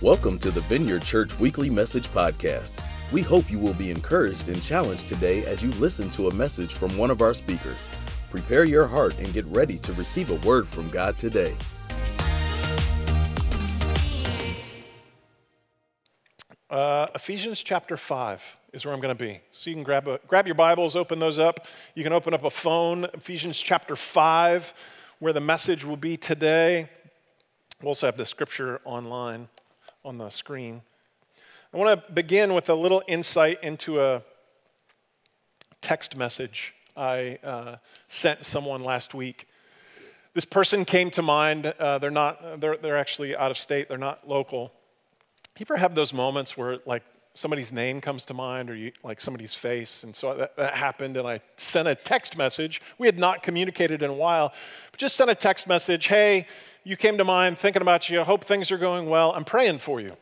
Welcome to the Vineyard Church Weekly Message Podcast. We hope you will be encouraged and challenged today as you listen to a message from one of our speakers. Prepare your heart and get ready to receive a word from God today. Uh, Ephesians chapter 5 is where I'm going to be. So you can grab, a, grab your Bibles, open those up. You can open up a phone, Ephesians chapter 5, where the message will be today. We'll also have the scripture online on the screen. I want to begin with a little insight into a text message I uh, sent someone last week. This person came to mind. Uh, they're not. They're, they're actually out of state. They're not local. You ever have those moments where like somebody's name comes to mind or you, like somebody's face? And so that, that happened, and I sent a text message. We had not communicated in a while, but just sent a text message. Hey, you came to mind, thinking about you. I hope things are going well. I'm praying for you.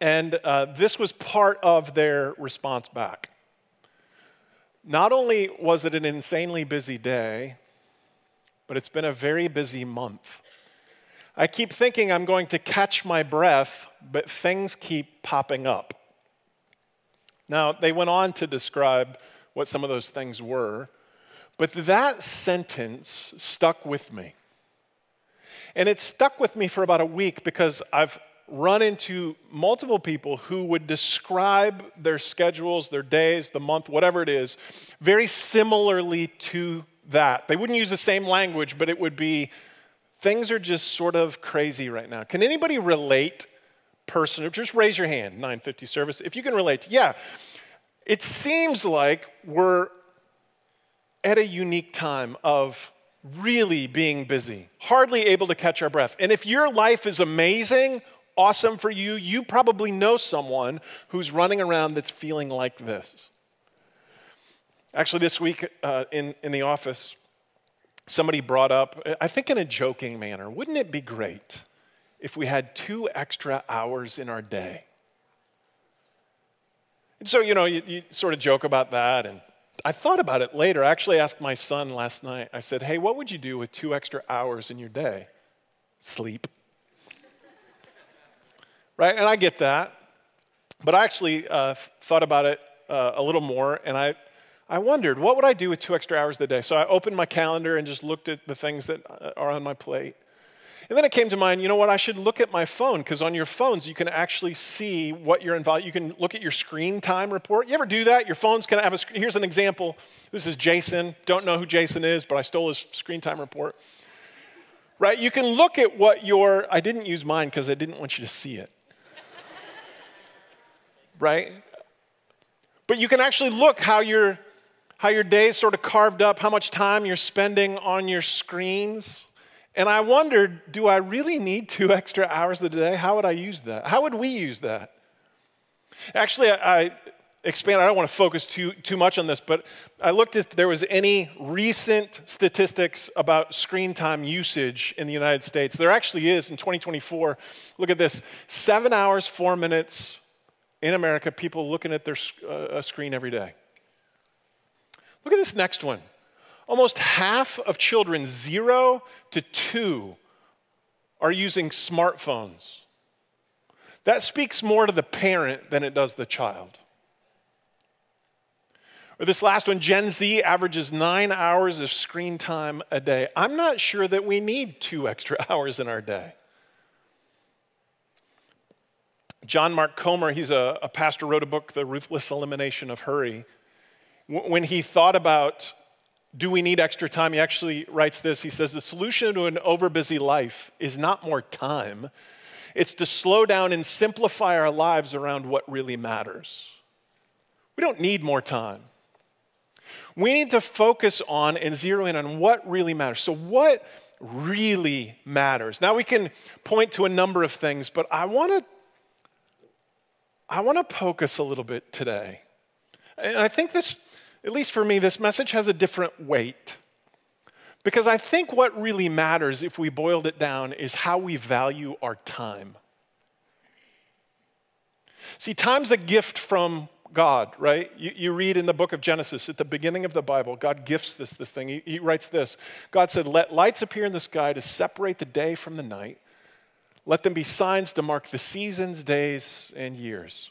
And uh, this was part of their response back. Not only was it an insanely busy day, but it's been a very busy month. I keep thinking I'm going to catch my breath, but things keep popping up. Now, they went on to describe what some of those things were, but that sentence stuck with me. And it stuck with me for about a week because I've run into multiple people who would describe their schedules, their days, the month, whatever it is, very similarly to that. They wouldn't use the same language, but it would be things are just sort of crazy right now. Can anybody relate person? Just raise your hand, 950 service. If you can relate, yeah. It seems like we're at a unique time of really being busy, hardly able to catch our breath. And if your life is amazing, awesome for you, you probably know someone who's running around that's feeling like this. Actually, this week uh, in, in the office, somebody brought up, I think in a joking manner, wouldn't it be great if we had two extra hours in our day? And so, you know, you, you sort of joke about that and I thought about it later. I actually asked my son last night. I said, Hey, what would you do with two extra hours in your day? Sleep. right? And I get that. But I actually uh, thought about it uh, a little more, and I, I wondered, what would I do with two extra hours a day? So I opened my calendar and just looked at the things that uh, are on my plate. And then it came to mind, you know what, I should look at my phone because on your phones you can actually see what you're involved. You can look at your screen time report. You ever do that? Your phone's gonna have a screen. Here's an example. This is Jason. Don't know who Jason is, but I stole his screen time report. Right? You can look at what your, I didn't use mine because I didn't want you to see it. right? But you can actually look how your how your day's sort of carved up, how much time you're spending on your screens. And I wondered, do I really need two extra hours of the day? How would I use that? How would we use that? Actually, I, I expand, I don't want to focus too, too much on this, but I looked if there was any recent statistics about screen time usage in the United States. There actually is in 2024. Look at this seven hours, four minutes in America, people looking at their uh, screen every day. Look at this next one Almost half of children, zero to two, are using smartphones. That speaks more to the parent than it does the child. Or this last one Gen Z averages nine hours of screen time a day. I'm not sure that we need two extra hours in our day. John Mark Comer, he's a, a pastor, wrote a book, The Ruthless Elimination of Hurry. When he thought about do we need extra time? He actually writes this. He says, The solution to an overbusy life is not more time, it's to slow down and simplify our lives around what really matters. We don't need more time. We need to focus on and zero in on what really matters. So, what really matters? Now, we can point to a number of things, but I want to. I want to poke us a little bit today. And I think this at least for me, this message has a different weight. Because I think what really matters, if we boiled it down, is how we value our time. See, time's a gift from God, right? You, you, read in the book of Genesis at the beginning of the Bible, God gifts this, this thing. He, he writes this God said, Let lights appear in the sky to separate the day from the night. Let them be signs to mark the seasons, days, and years.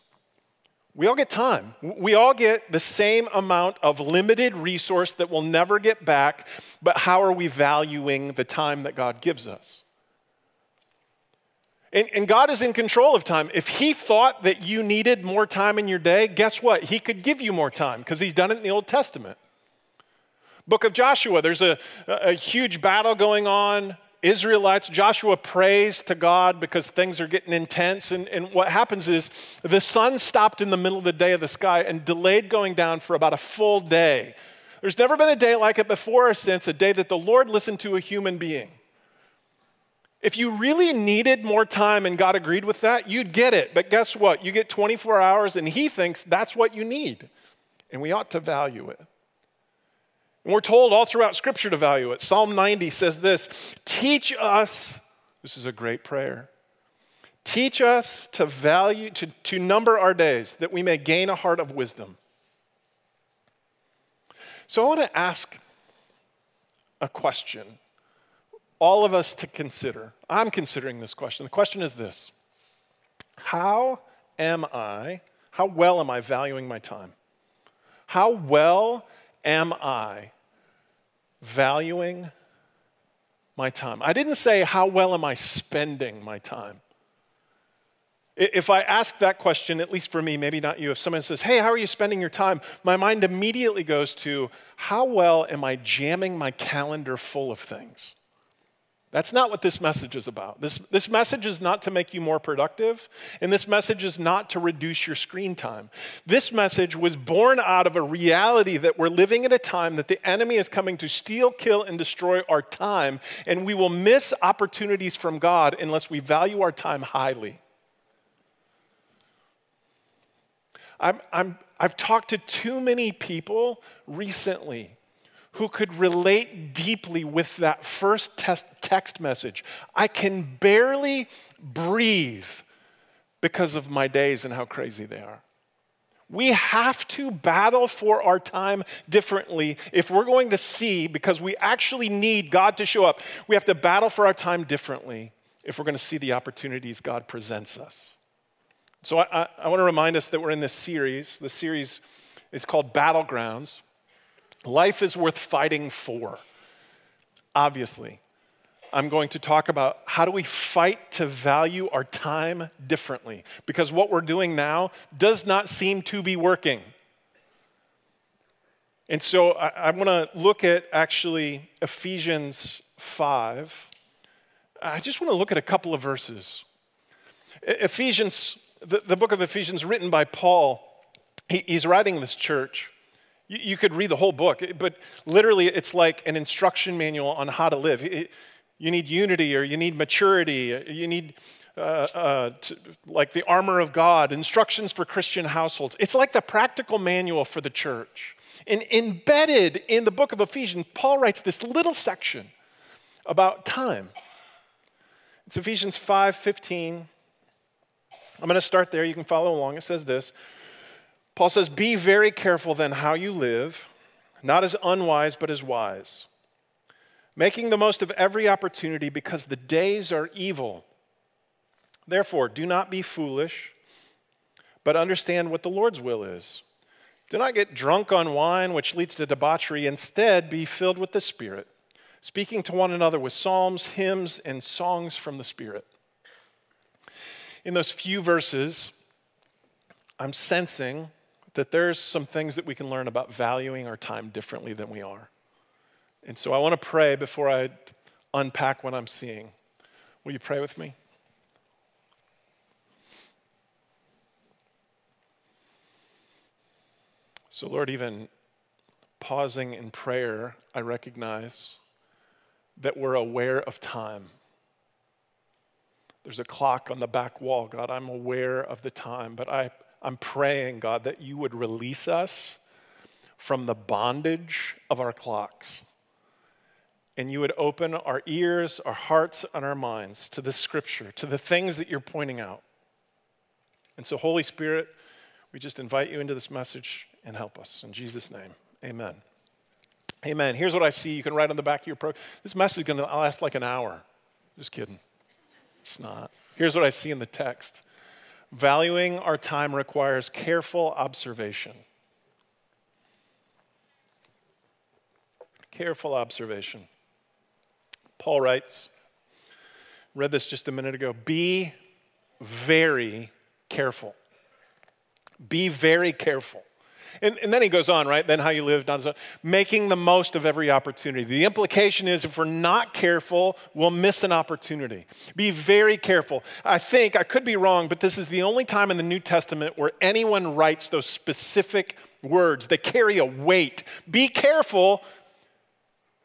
We all get time. We all get the same amount of limited resource that we'll never get back, but how are we valuing the time that God gives us? And, and, God is in control of time. If He thought that you needed more time in your day, guess what? He could give you more time because He's done it in the Old Testament. Book of Joshua, there's a, a huge battle going on. Israelites, Joshua prays to God because things are getting intense. And, and what happens is the sun stopped in the middle of the day of the sky and delayed going down for about a full day. There's never been a day like it before or since, a day that the Lord listened to a human being. If you really needed more time and God agreed with that, you'd get it. But guess what? You get 24 hours and He thinks that's what you need. And we ought to value it. And we're told all throughout Scripture to value it. Psalm 90 says this Teach us, this is a great prayer. Teach us to value, to, to number our days, that we may gain a heart of wisdom. So I want to ask a question all of us to consider. I'm considering this question. The question is this How am I, how well am I valuing my time? How well am I valuing my time? I didn't say, How well am I spending my time? If I ask that question, at least for me, maybe not you, if someone says, Hey, how are you spending your time? My mind immediately goes to, How well am I jamming my calendar full of things? That's not what this message is about. This, this message is not to make you more productive, and this message is not to reduce your screen time. This message was born out of a reality that we're living at a time that the enemy is coming to steal, kill, and destroy our time, and we will miss opportunities from God unless we value our time highly. I'm, I'm, I've talked to too many people recently who could relate deeply with that first text message. I can barely breathe because of my days and how crazy they are. We have to battle for our time differently if we're going to see, because we actually need God to show up, we have to battle for our time differently if we're going to see the opportunities God presents us. So I, I, I want to remind us that we're in this series. The series is called Battlegrounds. Life is worth fighting for. Obviously, I'm going to talk about how do we fight to value our time differently because what we're doing now does not seem to be working. And so I, I want to look at actually Ephesians 5. I just want to look at a couple of verses. Ephesians, the, the book of Ephesians, written by Paul, he, he's writing this church. You, you could read the whole book, but literally it's like an instruction manual on how to live. It, you need unity or you need maturity, you need uh, uh, to, like the armor of God, instructions for Christian households. It's like the practical manual for the church. And embedded in the book of Ephesians, Paul writes this little section about time. It's Ephesians 5 15. I'm going to start there. You can follow along. It says this Paul says, Be very careful then how you live, not as unwise, but as wise, making the most of every opportunity because the days are evil. Therefore, do not be foolish, but understand what the Lord's will is. Do not get drunk on wine, which leads to debauchery. Instead, be filled with the Spirit, speaking to one another with psalms, hymns, and songs from the Spirit. In those few verses, I'm sensing that there's some things that we can learn about valuing our time differently than we are. And so I want to pray before I unpack what I'm seeing. Will you pray with me? So, Lord, even pausing in prayer, I recognize that we're aware of time. There's a clock on the back wall, God. I'm aware of the time, but I I'm praying, God, that you would release us from the bondage of our clocks. And you would open our ears, our hearts, and our minds to the scripture, to the things that you're pointing out. And so, Holy Spirit, we just invite you into this message and help us. In Jesus' name, amen. Amen. Here's what I see. You can write on the back of your pro. This message is going to last like an hour. Just kidding. It's not. Here's what I see in the text valuing our time requires careful observation. Careful observation. Paul writes, read this just a minute ago be very careful. Be very careful. And, and, then he goes on, right? Then how you live, not so, making the most of every opportunity. The implication is if we're not careful, we'll miss an opportunity. Be very careful. I think, I could be wrong, but this is the only time in the New Testament where anyone writes those specific words that carry a weight. Be careful,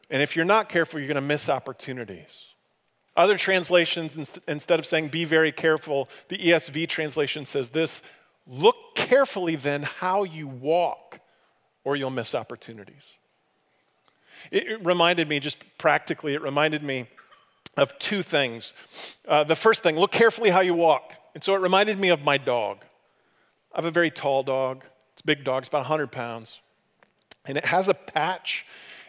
and if you're not careful, you're going to miss opportunities. Other translations, instead of saying be very careful, the ESV translation says this Look carefully then how you walk, or you'll miss opportunities. It, it reminded me, just practically, it reminded me of two things. Uh, the first thing, look carefully how you walk. And so it reminded me of my dog. I have a very tall dog. It's a big dog, it's about 100 pounds. And it has a patch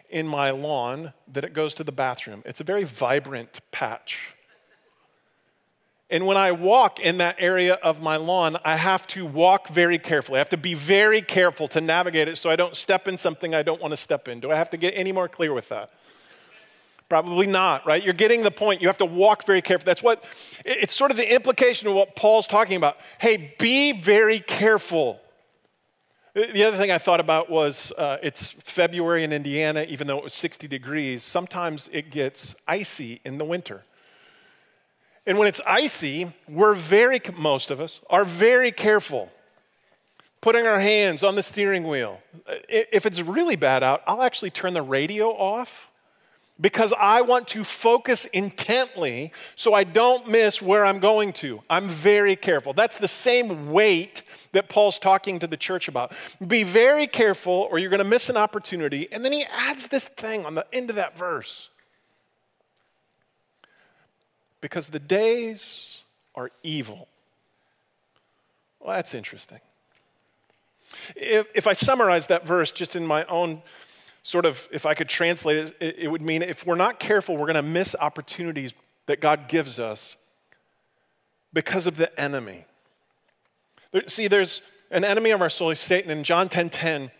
in my lawn that it goes to the bathroom. It's a very vibrant patch. And when I walk in that area of my lawn, I have to walk very carefully. I have to be very careful to navigate it so I don't step in something I don't want to step in. Do I have to get any more clear with that? Probably not, right? You're getting the point. You have to walk very carefully. That's what, it's sort of the implication of what Paul's talking about. Hey, be very careful. The other thing I thought about was uh, it's February in Indiana, even though it was 60 degrees, sometimes it gets icy in the winter. And when it's icy, we're very, most of us are very careful putting our hands on the steering wheel. If it's really bad out, I'll actually turn the radio off because I want to focus intently so I don't miss where I'm going to. I'm very careful. That's the same weight that Paul's talking to the church about. Be very careful or you're going to miss an opportunity. And then he adds this thing on the end of that verse because the days are evil. Well, that's interesting. If, if I summarize that verse just in my own sort of, if I could translate it, it, it would mean if we're not careful, we're going to miss opportunities that God gives us because of the enemy. See, there's an enemy of our soul, Satan. In John 10 10,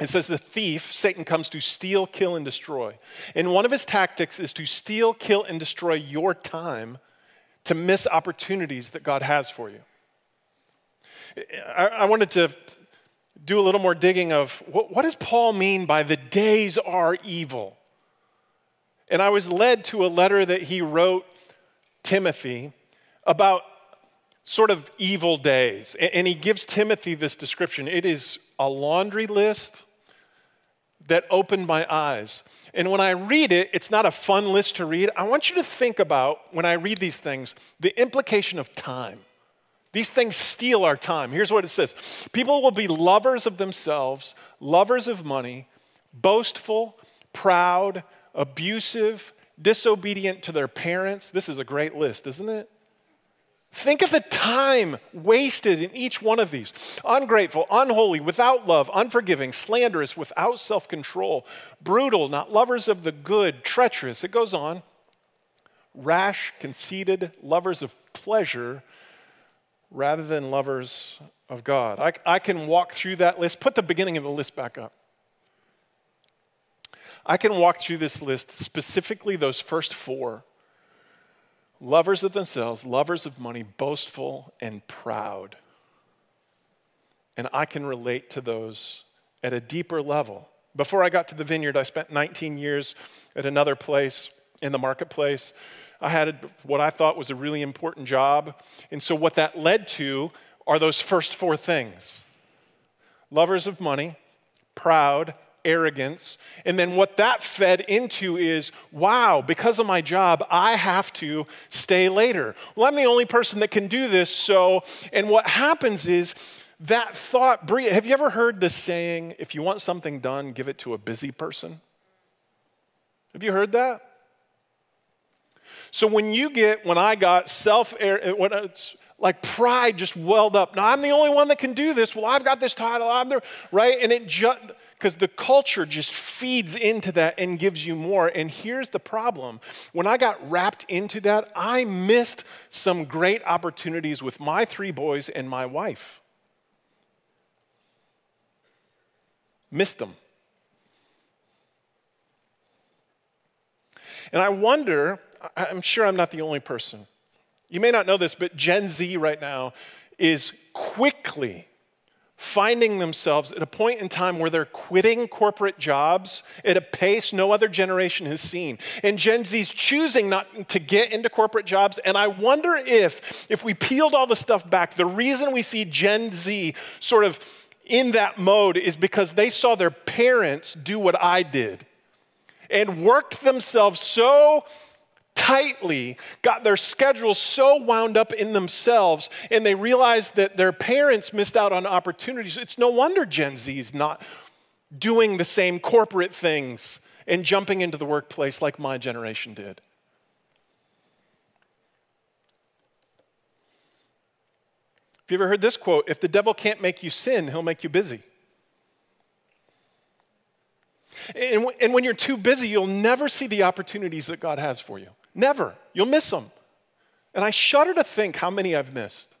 it says, The thief, Satan, comes to steal, kill, and destroy. And one of his tactics is to steal, kill, and destroy your time to miss opportunities that God has for you. I, wanted to do a little more digging of what, what does Paul mean by the days are evil? And I was led to a letter that he wrote Timothy about sort of evil days. And he gives Timothy this description it is a laundry list that opened my eyes. And when I read it, it's not a fun list to read. I want you to think about, when I read these things, the implication of time. These things steal our time. Here's what it says People will be lovers of themselves, lovers of money, boastful, proud, abusive, disobedient to their parents. This is a great list, isn't it? Think of the time wasted in each one of these ungrateful, unholy, without love, unforgiving, slanderous, without self control, brutal, not lovers of the good, treacherous. It goes on. Rash, conceited, lovers of pleasure rather than lovers of God. I, I can walk through that list. Put the beginning of the list back up. I can walk through this list, specifically those first four lovers of themselves, lovers of money, boastful, and proud. And I can relate to those at a deeper level. Before I got to the vineyard, I spent 19 years at another place in the marketplace. I had what I thought was a really important job. And so, what that led to are those first four things lovers of money, proud, arrogance. And then what that fed into is wow, because of my job, I have to stay later. Well, I'm the only person that can do this. So, and what happens is that thought, have you ever heard this saying, if you want something done, give it to a busy person? Have you heard that? So when you get, when I got self, eh, eh, when it's uh, like pride just welled up. Now I'm the only one that can do this. Well, I've got this title. I'm there, right, and it just because the culture just feeds into that and gives you more. And here's the problem when I got wrapped into that, I missed some great opportunities with my three boys and my wife. Missed them. And I wonder, I'm sure I'm not the only person. You may not know this, but Gen Z right now is quickly finding themselves at a point in time where they're quitting corporate jobs at a pace no other generation has seen. And Gen Z's choosing not to get into corporate jobs. And I wonder if, if we peeled all the stuff back, the reason we see Gen Z sort of in that mode is because they saw their parents do what I did and worked themselves so tightly, got their schedules so wound up in themselves, and they realized that their parents missed out on opportunities. It's no wonder Gen Z is not doing the same corporate things and jumping into the workplace like my generation did. Have you ever heard this quote? If the devil can't make you sin, he'll make you busy. And, and when you're too busy, you'll never see the opportunities that God has for you. Never. You'll miss them. And I shudder to think how many I've missed.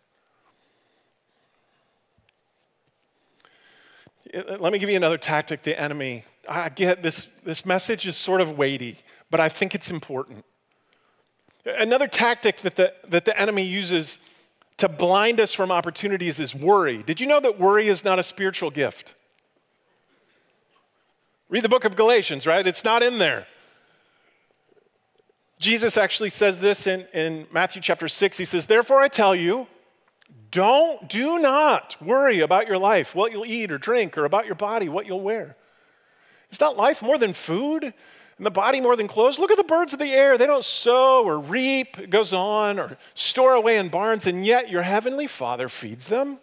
Let me give you another tactic the enemy. I get this, this message is sort of weighty, but I think it's important. Another tactic that the, that the enemy uses to blind us from opportunities is worry. Did you know that worry is not a spiritual gift? Read the book of Galatians, right? It's not in there. Jesus actually says this in, in Matthew chapter 6. He says, Therefore I tell you, don't, do not worry about your life, what you'll eat or drink, or about your body, what you'll wear. Is not life more than food, and the body more than clothes? Look at the birds of the air. They don't sow or reap, it goes on, or store away in barns, and yet your heavenly Father feeds them.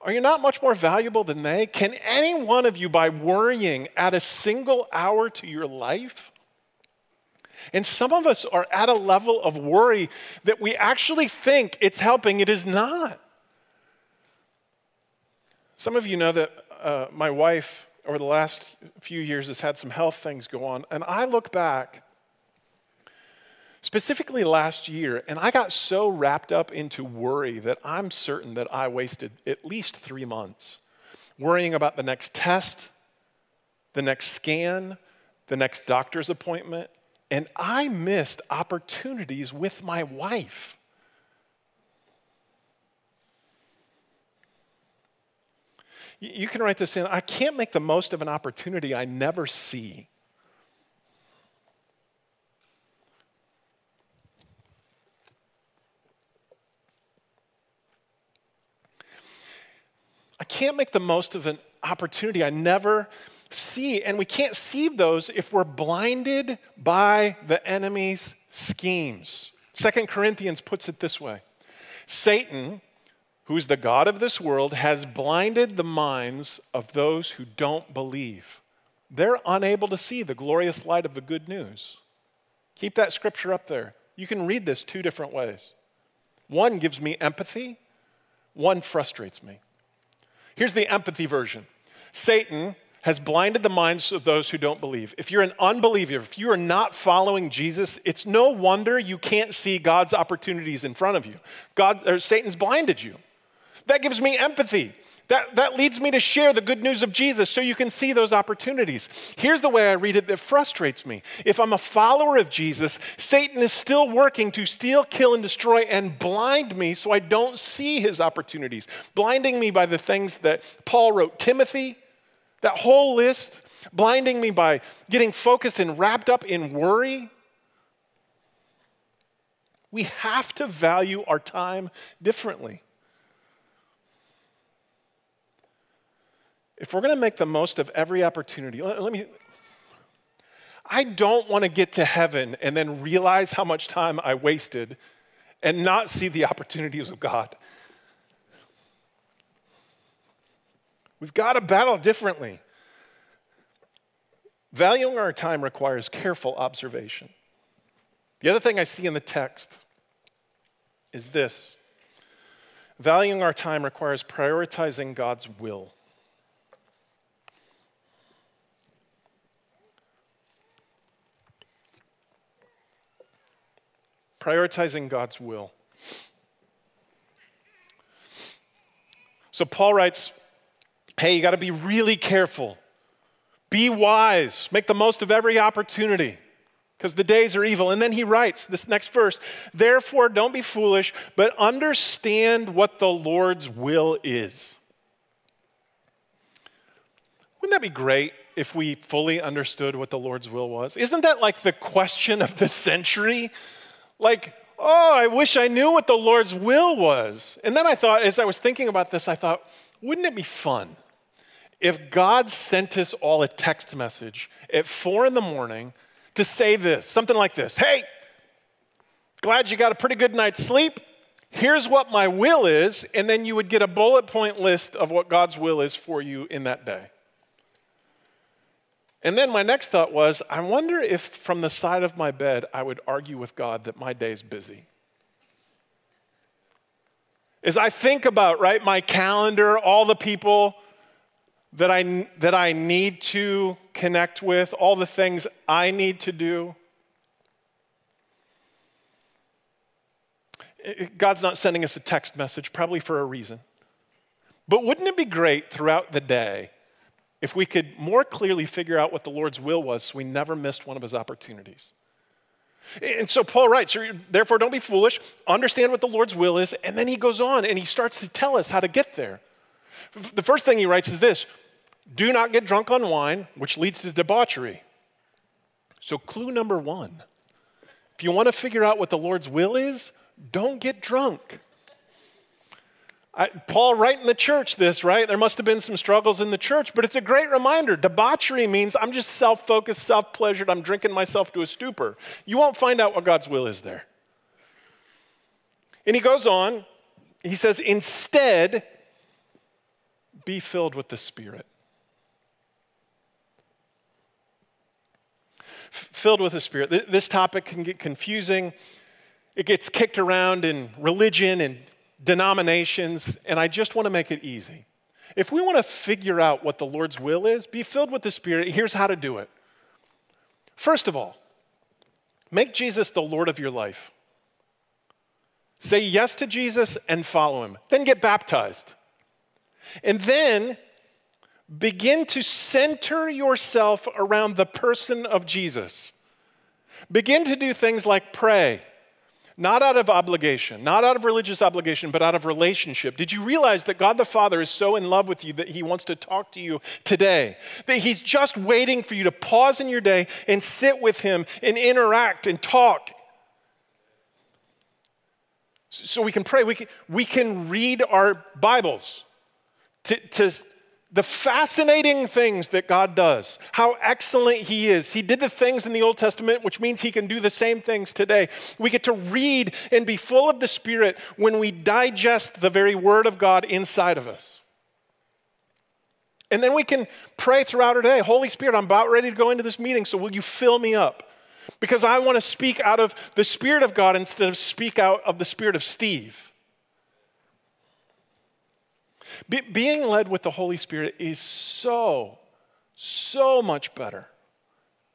Are you not much more valuable than they? Can any one of you, by worrying, add a single hour to your life? And some of us are at a level of worry that we actually think it's helping, it is not. Some of you know that uh, my wife, over the last few years, has had some health things go on. And I look back, specifically last year, and I got so wrapped up into worry that I'm certain that I wasted at least three months worrying about the next test, the next scan, the next doctor's appointment, and I missed opportunities with my wife. You can write this in I can't make the most of an opportunity I never see. I can't make the most of an opportunity I never see, and we can't see those if we're blinded by the enemy's schemes. Second Corinthians puts it this way Satan, who's the God of this world, has blinded the minds of those who don't believe. They're unable to see the glorious light of the good news. Keep that scripture up there. You can read this two different ways. One gives me empathy, one frustrates me. Here's the empathy version Satan has blinded the minds of those who don't believe. If you're an unbeliever, if you are not following Jesus, it's no wonder you can't see God's opportunities in front of you. God or Satan's blinded you. That gives me empathy. That, that leads me to share the good news of Jesus so you can see those opportunities. Here's the way I read it that frustrates me. If I'm a follower of Jesus, Satan is still working to steal, kill, and destroy and blind me so I don't see his opportunities, blinding me by the things that Paul wrote Timothy, that whole list, blinding me by getting focused and wrapped up in worry. We have to value our time differently. If we're going to make the most of every opportunity, let, let me. I don't want to get to heaven and then realize how much time I wasted and not see the opportunities of God. We've got to battle differently. Valuing our time requires careful observation. The other thing I see in the text is this valuing our time requires prioritizing God's will. Prioritizing God's will. So Paul writes, hey, you got to be really careful. Be wise. Make the most of every opportunity because the days are evil. And then he writes this next verse Therefore, don't be foolish, but understand what the Lord's will is. Wouldn't that be great if we fully understood what the Lord's will was? Isn't that like the question of the century? Like, oh, I wish I knew what the Lord's will was. And then I thought, as I was thinking about this, I thought, wouldn't it be fun if God sent us all a text message at four in the morning to say this, something like this Hey, glad you got a pretty good night's sleep. Here's what my will is. And then you would get a bullet point list of what God's will is for you in that day. And then my next thought was I wonder if from the side of my bed I would argue with God that my day's busy. As I think about, right, my calendar, all the people that I, that I need to connect with, all the things I need to do, God's not sending us a text message, probably for a reason. But wouldn't it be great throughout the day if we could more clearly figure out what the Lord's will was so we never missed one of his opportunities. And so Paul writes, therefore don't be foolish, understand what the Lord's will is, and then he goes on and he starts to tell us how to get there. The first thing he writes is this do not get drunk on wine, which leads to debauchery. So, clue number one if you want to figure out what the Lord's will is, don't get drunk. I, Paul writing the church this, right? There must have been some struggles in the church, but it's a great reminder. Debauchery means I'm just self focused, self pleasured, I'm drinking myself to a stupor. You won't find out what God's will is there. And he goes on, he says, instead, be filled with the Spirit. Filled with the Spirit. This topic can get confusing. It gets kicked around in religion and denominations, and I just want to make it easy. If we want to figure out what the Lord's will is, be filled with the Spirit, here's how to do it. First of all, make Jesus the Lord of your life. Say yes to Jesus and follow him. Then get baptized. And then begin to center yourself around the person of Jesus. Begin to do things like pray not out of obligation, not out of religious obligation, but out of relationship. Did you realize that God the Father is so in love with you that He wants to talk to you today? That He's just waiting for you to pause in your day and sit with Him and interact and talk. So we can pray, we can, we can read our Bibles to, to the fascinating things that God does, how excellent He is. He did the things in the Old Testament, which means He can do the same things today. We get to read and be full of the Spirit when we digest the very Word of God inside of us. And then we can pray throughout our day Holy Spirit, I'm about ready to go into this meeting, so will you fill me up? Because I want to speak out of the Spirit of God instead of speak out of the Spirit of Steve. Be- being led with the Holy Spirit is so, so much better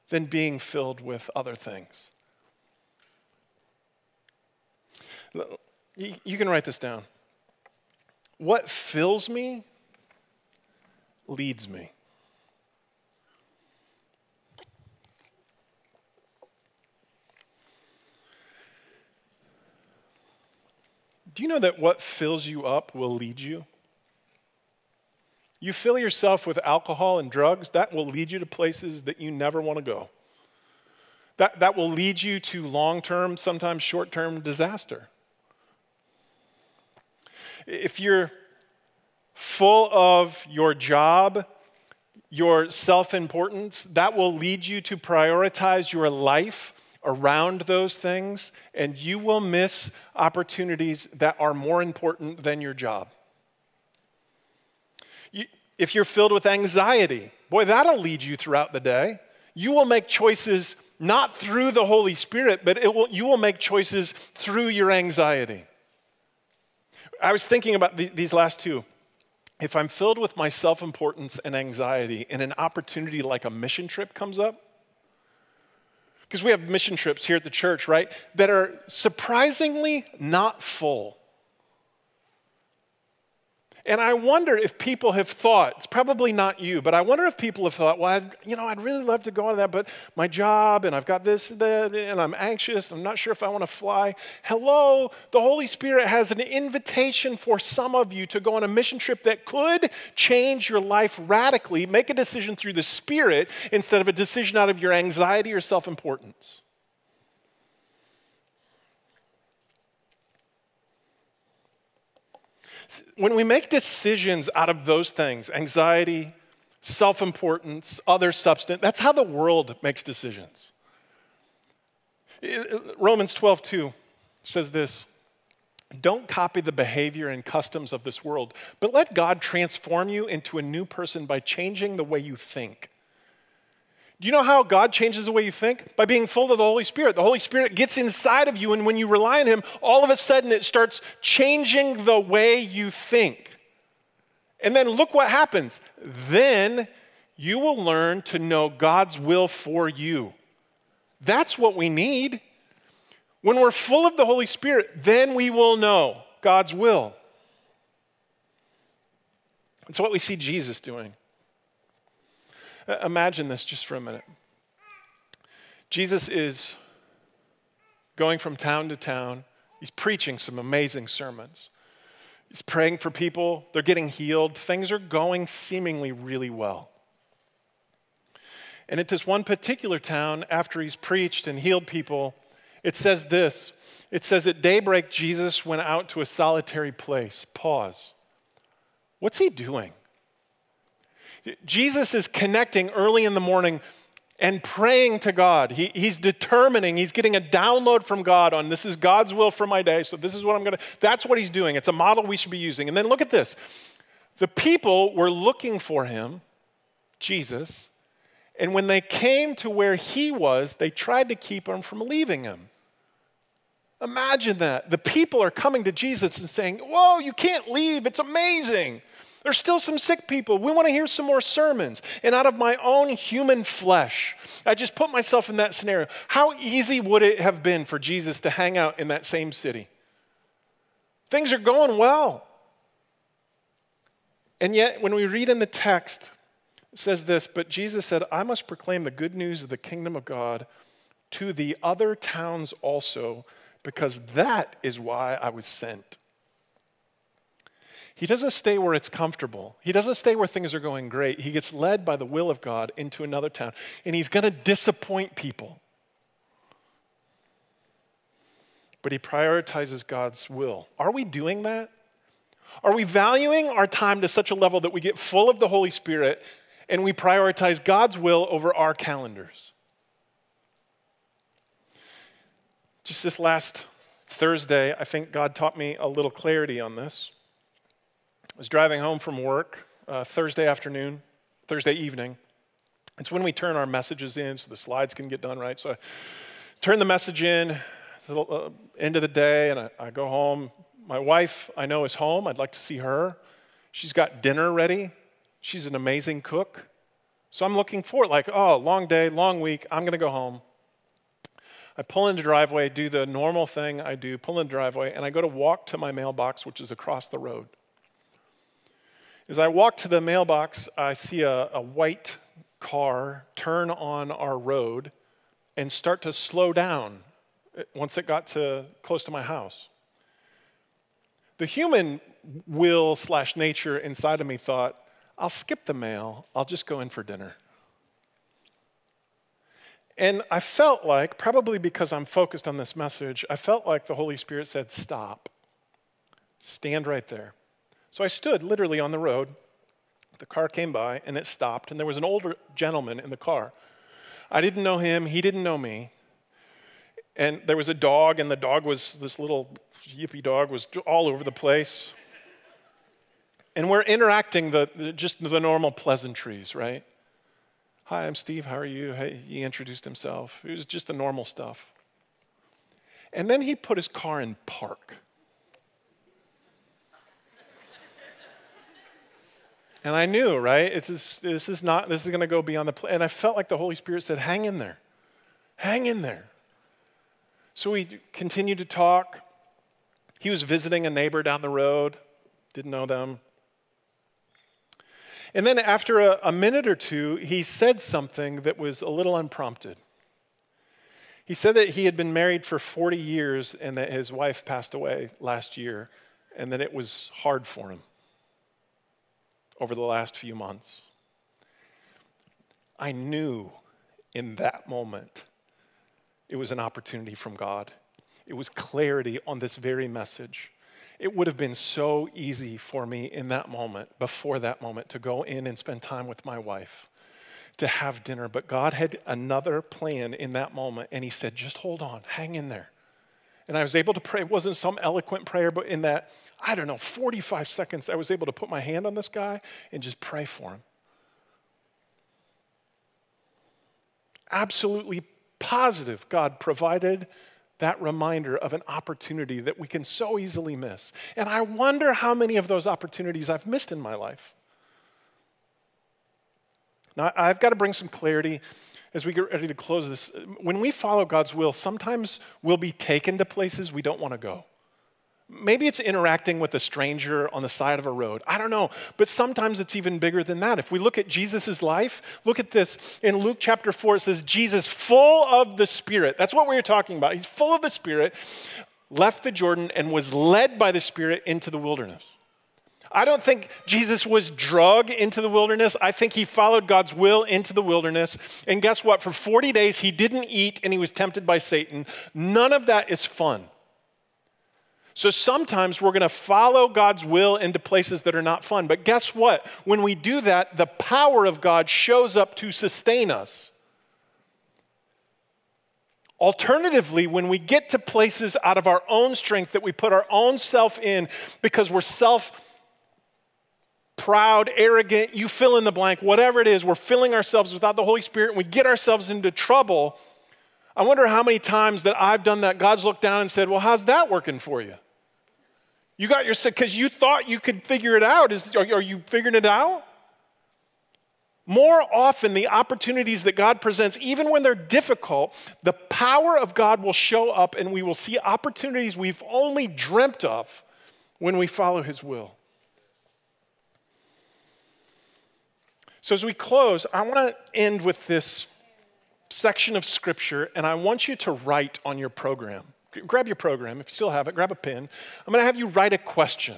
than being filled with other things. You, you can write this down. What fills me leads me. Do you know that what fills you up will lead you? You fill yourself with alcohol and drugs, that will lead you to places that you never want to go. That, that will lead you to long term, sometimes short term disaster. If you're full of your job, your self importance, that will lead you to prioritize your life around those things, and you will miss opportunities that are more important than your job if you're filled with anxiety, boy, that'll lead you throughout the day. You will make choices not through the Holy Spirit, but will, you will make choices through your anxiety. I was thinking about the, these last two. If I'm filled with my self importance and anxiety, and an opportunity like a mission trip comes up, Because we have mission trips here at the church, right, that are surprisingly not full. And I wonder if people have thought, it's probably not you, but I wonder if people have thought, well, I'd, you know, I'd really love to go on that, but my job and I've got this and that, and I'm anxious, I'm not sure if I want to fly. Hello, the Holy Spirit has an invitation for some of you to go on a mission trip that could change your life radically. Make a decision through the Spirit instead of a decision out of your anxiety or self importance. When we make decisions out of those things, anxiety, self importance, other substance, that's how the world makes decisions. Romans 12, 2 says this Don't copy the behavior and customs of this world, but let God transform you into a new person by changing the way you think. Do you know how God changes the way you think? By being full of the Holy Spirit. The Holy Spirit gets inside of you, and when you rely on Him, all of a sudden it starts changing the way you think. And then look what happens. Then you will learn to know God's will for you. That's what we need. When we're full of the Holy Spirit, then we will know God's will. It's what we see Jesus doing. Uh, imagine this just for a minute. Jesus is going from town to town. He's preaching some amazing sermons. He's praying for people, they're getting healed. Things are going seemingly really well. And at this one particular town, after he's preached and healed people, it says this it says, At daybreak, Jesus went out to a solitary place. Pause. What's he doing? Jesus is connecting early in the morning and praying to God. He, he's determining, he's getting a download from God on this is God's will for my day, so this is what I'm gonna, that's what he's doing. It's a model we should be using. And then look at this the people were looking for him, Jesus, and when they came to where he was, they tried to keep him from leaving him. Imagine that. The people are coming to Jesus and saying, Whoa, you can't leave. It's amazing. There's still some sick people. We want to hear some more sermons. And out of my own human flesh, I just put myself in that scenario. How easy would it have been for Jesus to hang out in that same city? Things are going well. And yet, when we read in the text, it says this But Jesus said, I must proclaim the good news of the kingdom of God to the other towns also, because that is why I was sent. He doesn't stay where it's comfortable. He doesn't stay where things are going great. He gets led by the will of God into another town, and he's going to disappoint people. But he prioritizes God's will. Are we doing that? Are we valuing our time to such a level that we get full of the Holy Spirit and we prioritize God's will over our calendars? Just this last Thursday, I think God taught me a little clarity on this. I was driving home from work uh, Thursday afternoon, Thursday evening. It's when we turn our messages in so the slides can get done right. So I turn the message in, the uh, end of the day, and I, I go home. My wife, I know, is home. I'd like to see her. She's got dinner ready. She's an amazing cook. So I'm looking forward, like, oh, long day, long week. I'm going to go home. I pull in the driveway, do the normal thing I do, pull in the driveway, and I go to walk to my mailbox, which is across the road. As I walk to the mailbox, I see a, a white car turn on our road and start to slow down uh, once it got to close to my house. The human will slash nature inside of me thought, I'll skip the mail, I'll just go in for dinner. And I felt like, probably because I'm focused on this message, I felt like the Holy Spirit said, Stop. Stand right there. So I stood literally on the road. The car came by and it stopped, and there was an older gentleman in the car. I didn't know him, he didn't know me. And there was a dog, and the dog was this little yippy dog was all over the place. And we're interacting the, just the normal pleasantries, right? Hi, I'm Steve. How are you? Hey, he introduced himself. It was just the normal stuff. And then he put his car in park. And I knew, right? It's just, this is not, this is going to go beyond the, pl-. and I felt like the Holy Spirit said, hang in there. Hang in there. So we continued to talk. He was visiting a neighbor down the road, didn't know them. And then after a, a, minute or two, he said something that was a little unprompted. He said that he had been married for 40 years and that his wife passed away last year and that it was hard for him over the last few months. I knew in that moment it was an opportunity from God. It was clarity on this very message. It would have been so easy for me in that moment, before that moment, to go in and spend time with my wife, to have dinner. But God had another plan in that moment, and He said, just hold on, hang in there. And I was able to pray. It wasn't some eloquent prayer, but in that, I don't know, 45 seconds, I was able to put my hand on this guy and just pray for him. Absolutely positive, God provided that reminder of an opportunity that we can so easily miss. And I wonder how many of those opportunities I've missed in my life. Now, I've got to bring some clarity as we get ready to close this. When we follow God's will, sometimes we'll be taken to places we don't want to go. Maybe it's interacting with a stranger on the side of a road. I don't know. But sometimes it's even bigger than that. If we look at Jesus' life, look at this. In Luke chapter 4, it says, Jesus, full of the Spirit. That's what we were talking about. He's full of the Spirit, left the Jordan and was led by the Spirit into the wilderness. I don't think Jesus was drug into the wilderness. I think he followed God's will into the wilderness. And guess what? For 40 days, he didn't eat and he was tempted by Satan. None of that is fun. So sometimes we're going to follow God's will into places that are not fun. But guess what? When we do that, the power of God shows up to sustain us. Alternatively, when we get to places out of our own strength that we put our own self in because we're self proud, arrogant, you fill in the blank, whatever it is, we're filling ourselves without the Holy Spirit and we get ourselves into trouble. I wonder how many times that I've done that, God's looked down and said, Well, how's that working for you? You got your because you thought you could figure it out. Is, are, are you figuring it out? More often, the opportunities that God presents, even when they're difficult, the power of God will show up and we will see opportunities we've only dreamt of when we follow His will. So, as we close, I want to end with this section of scripture, and I want you to write on your program grab your program, if you still have it, grab a pen. I'm going to have you write a question.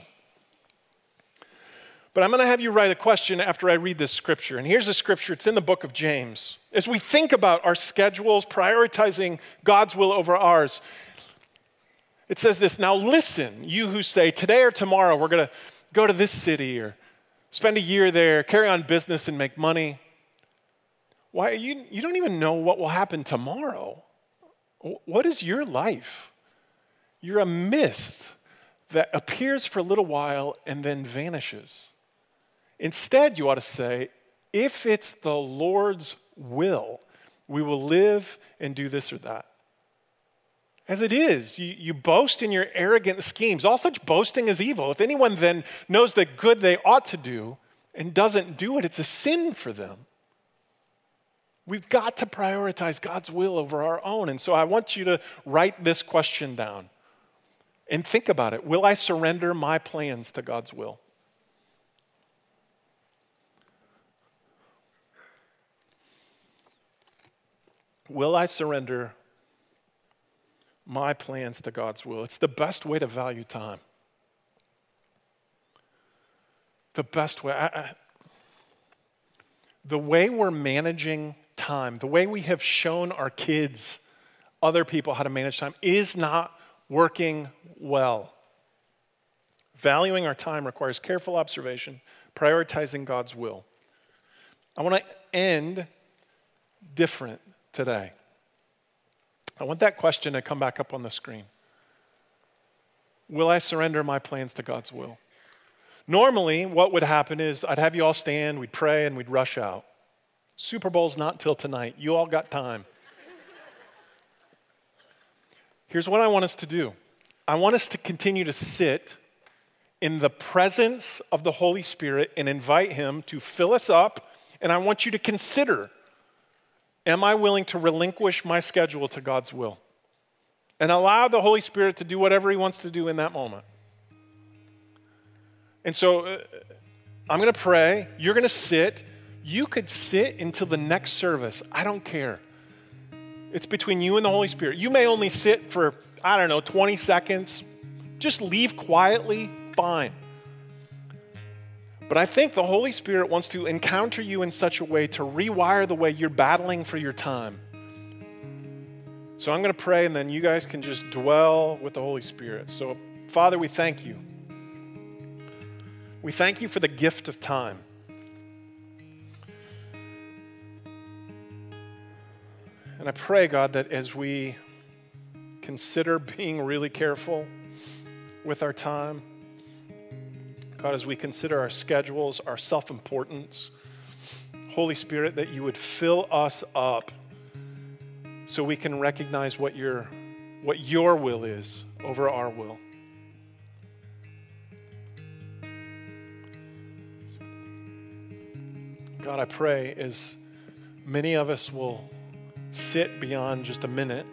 But I'm going to have you write a question after I read this scripture. And here's a scripture, it's in the book of James. As we think about our schedules, prioritizing God's will over ours, it says this Now listen, you who say, today or tomorrow we're going to go to this city or spend a year there, carry on business and make money. Why, you, you don't even know what will happen tomorrow. What is your life? You're a mist that appears for a little while and then vanishes. Instead, you ought to say, if it's the Lord's will, we will live and do this or that. As it is, you, you boast in your arrogant schemes. All such boasting is evil. If anyone then knows the good they ought to do and doesn't do it, it's a sin for them. We've got to prioritize God's will over our own. And so I want you to write this question down and think about it. Will I surrender my plans to God's will? Will I surrender my plans to God's will? It's the best way to value time. The best way. I, I, the way we're managing time, the way we have shown our kids, other people how to manage time, is not working well. Valuing our time requires careful observation, prioritizing God's will. I want to end different today. I want that question to come back up on the screen. Will I surrender my plans to God's will? Normally, what would happen is I'd have you all stand, we'd pray, and we'd rush out. Super Bowl's not till tonight. You all got time. Here's what I want us to do I want us to continue to sit in the presence of the Holy Spirit and invite Him to fill us up. And I want you to consider Am I willing to relinquish my schedule to God's will and allow the Holy Spirit to do whatever He wants to do in that moment? And so uh, I'm going to pray. You're going to sit. You could sit until the next service. I don't care. It's between you and the Holy Spirit. You may only sit for, I don't know, 20 seconds. Just leave quietly, fine. But I think the Holy Spirit wants to encounter you in such a way to rewire the way you're battling for your time. So I'm going to pray, and then you guys can just dwell with the Holy Spirit. So, Father, we thank you. We thank you for the gift of time. And I pray, God, that as we consider being really careful with our time, God, as we consider our schedules, our self importance, Holy Spirit, that you would fill us up so we can recognize what your, what your will is over our will. God, I pray as many of us will sit beyond just a minute,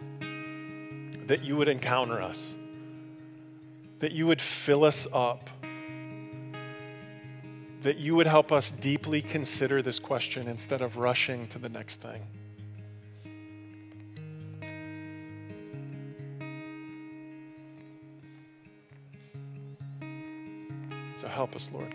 that you would encounter us, that you would fill us up, that you would help us deeply consider this question instead of rushing to the next thing. So help us, Lord.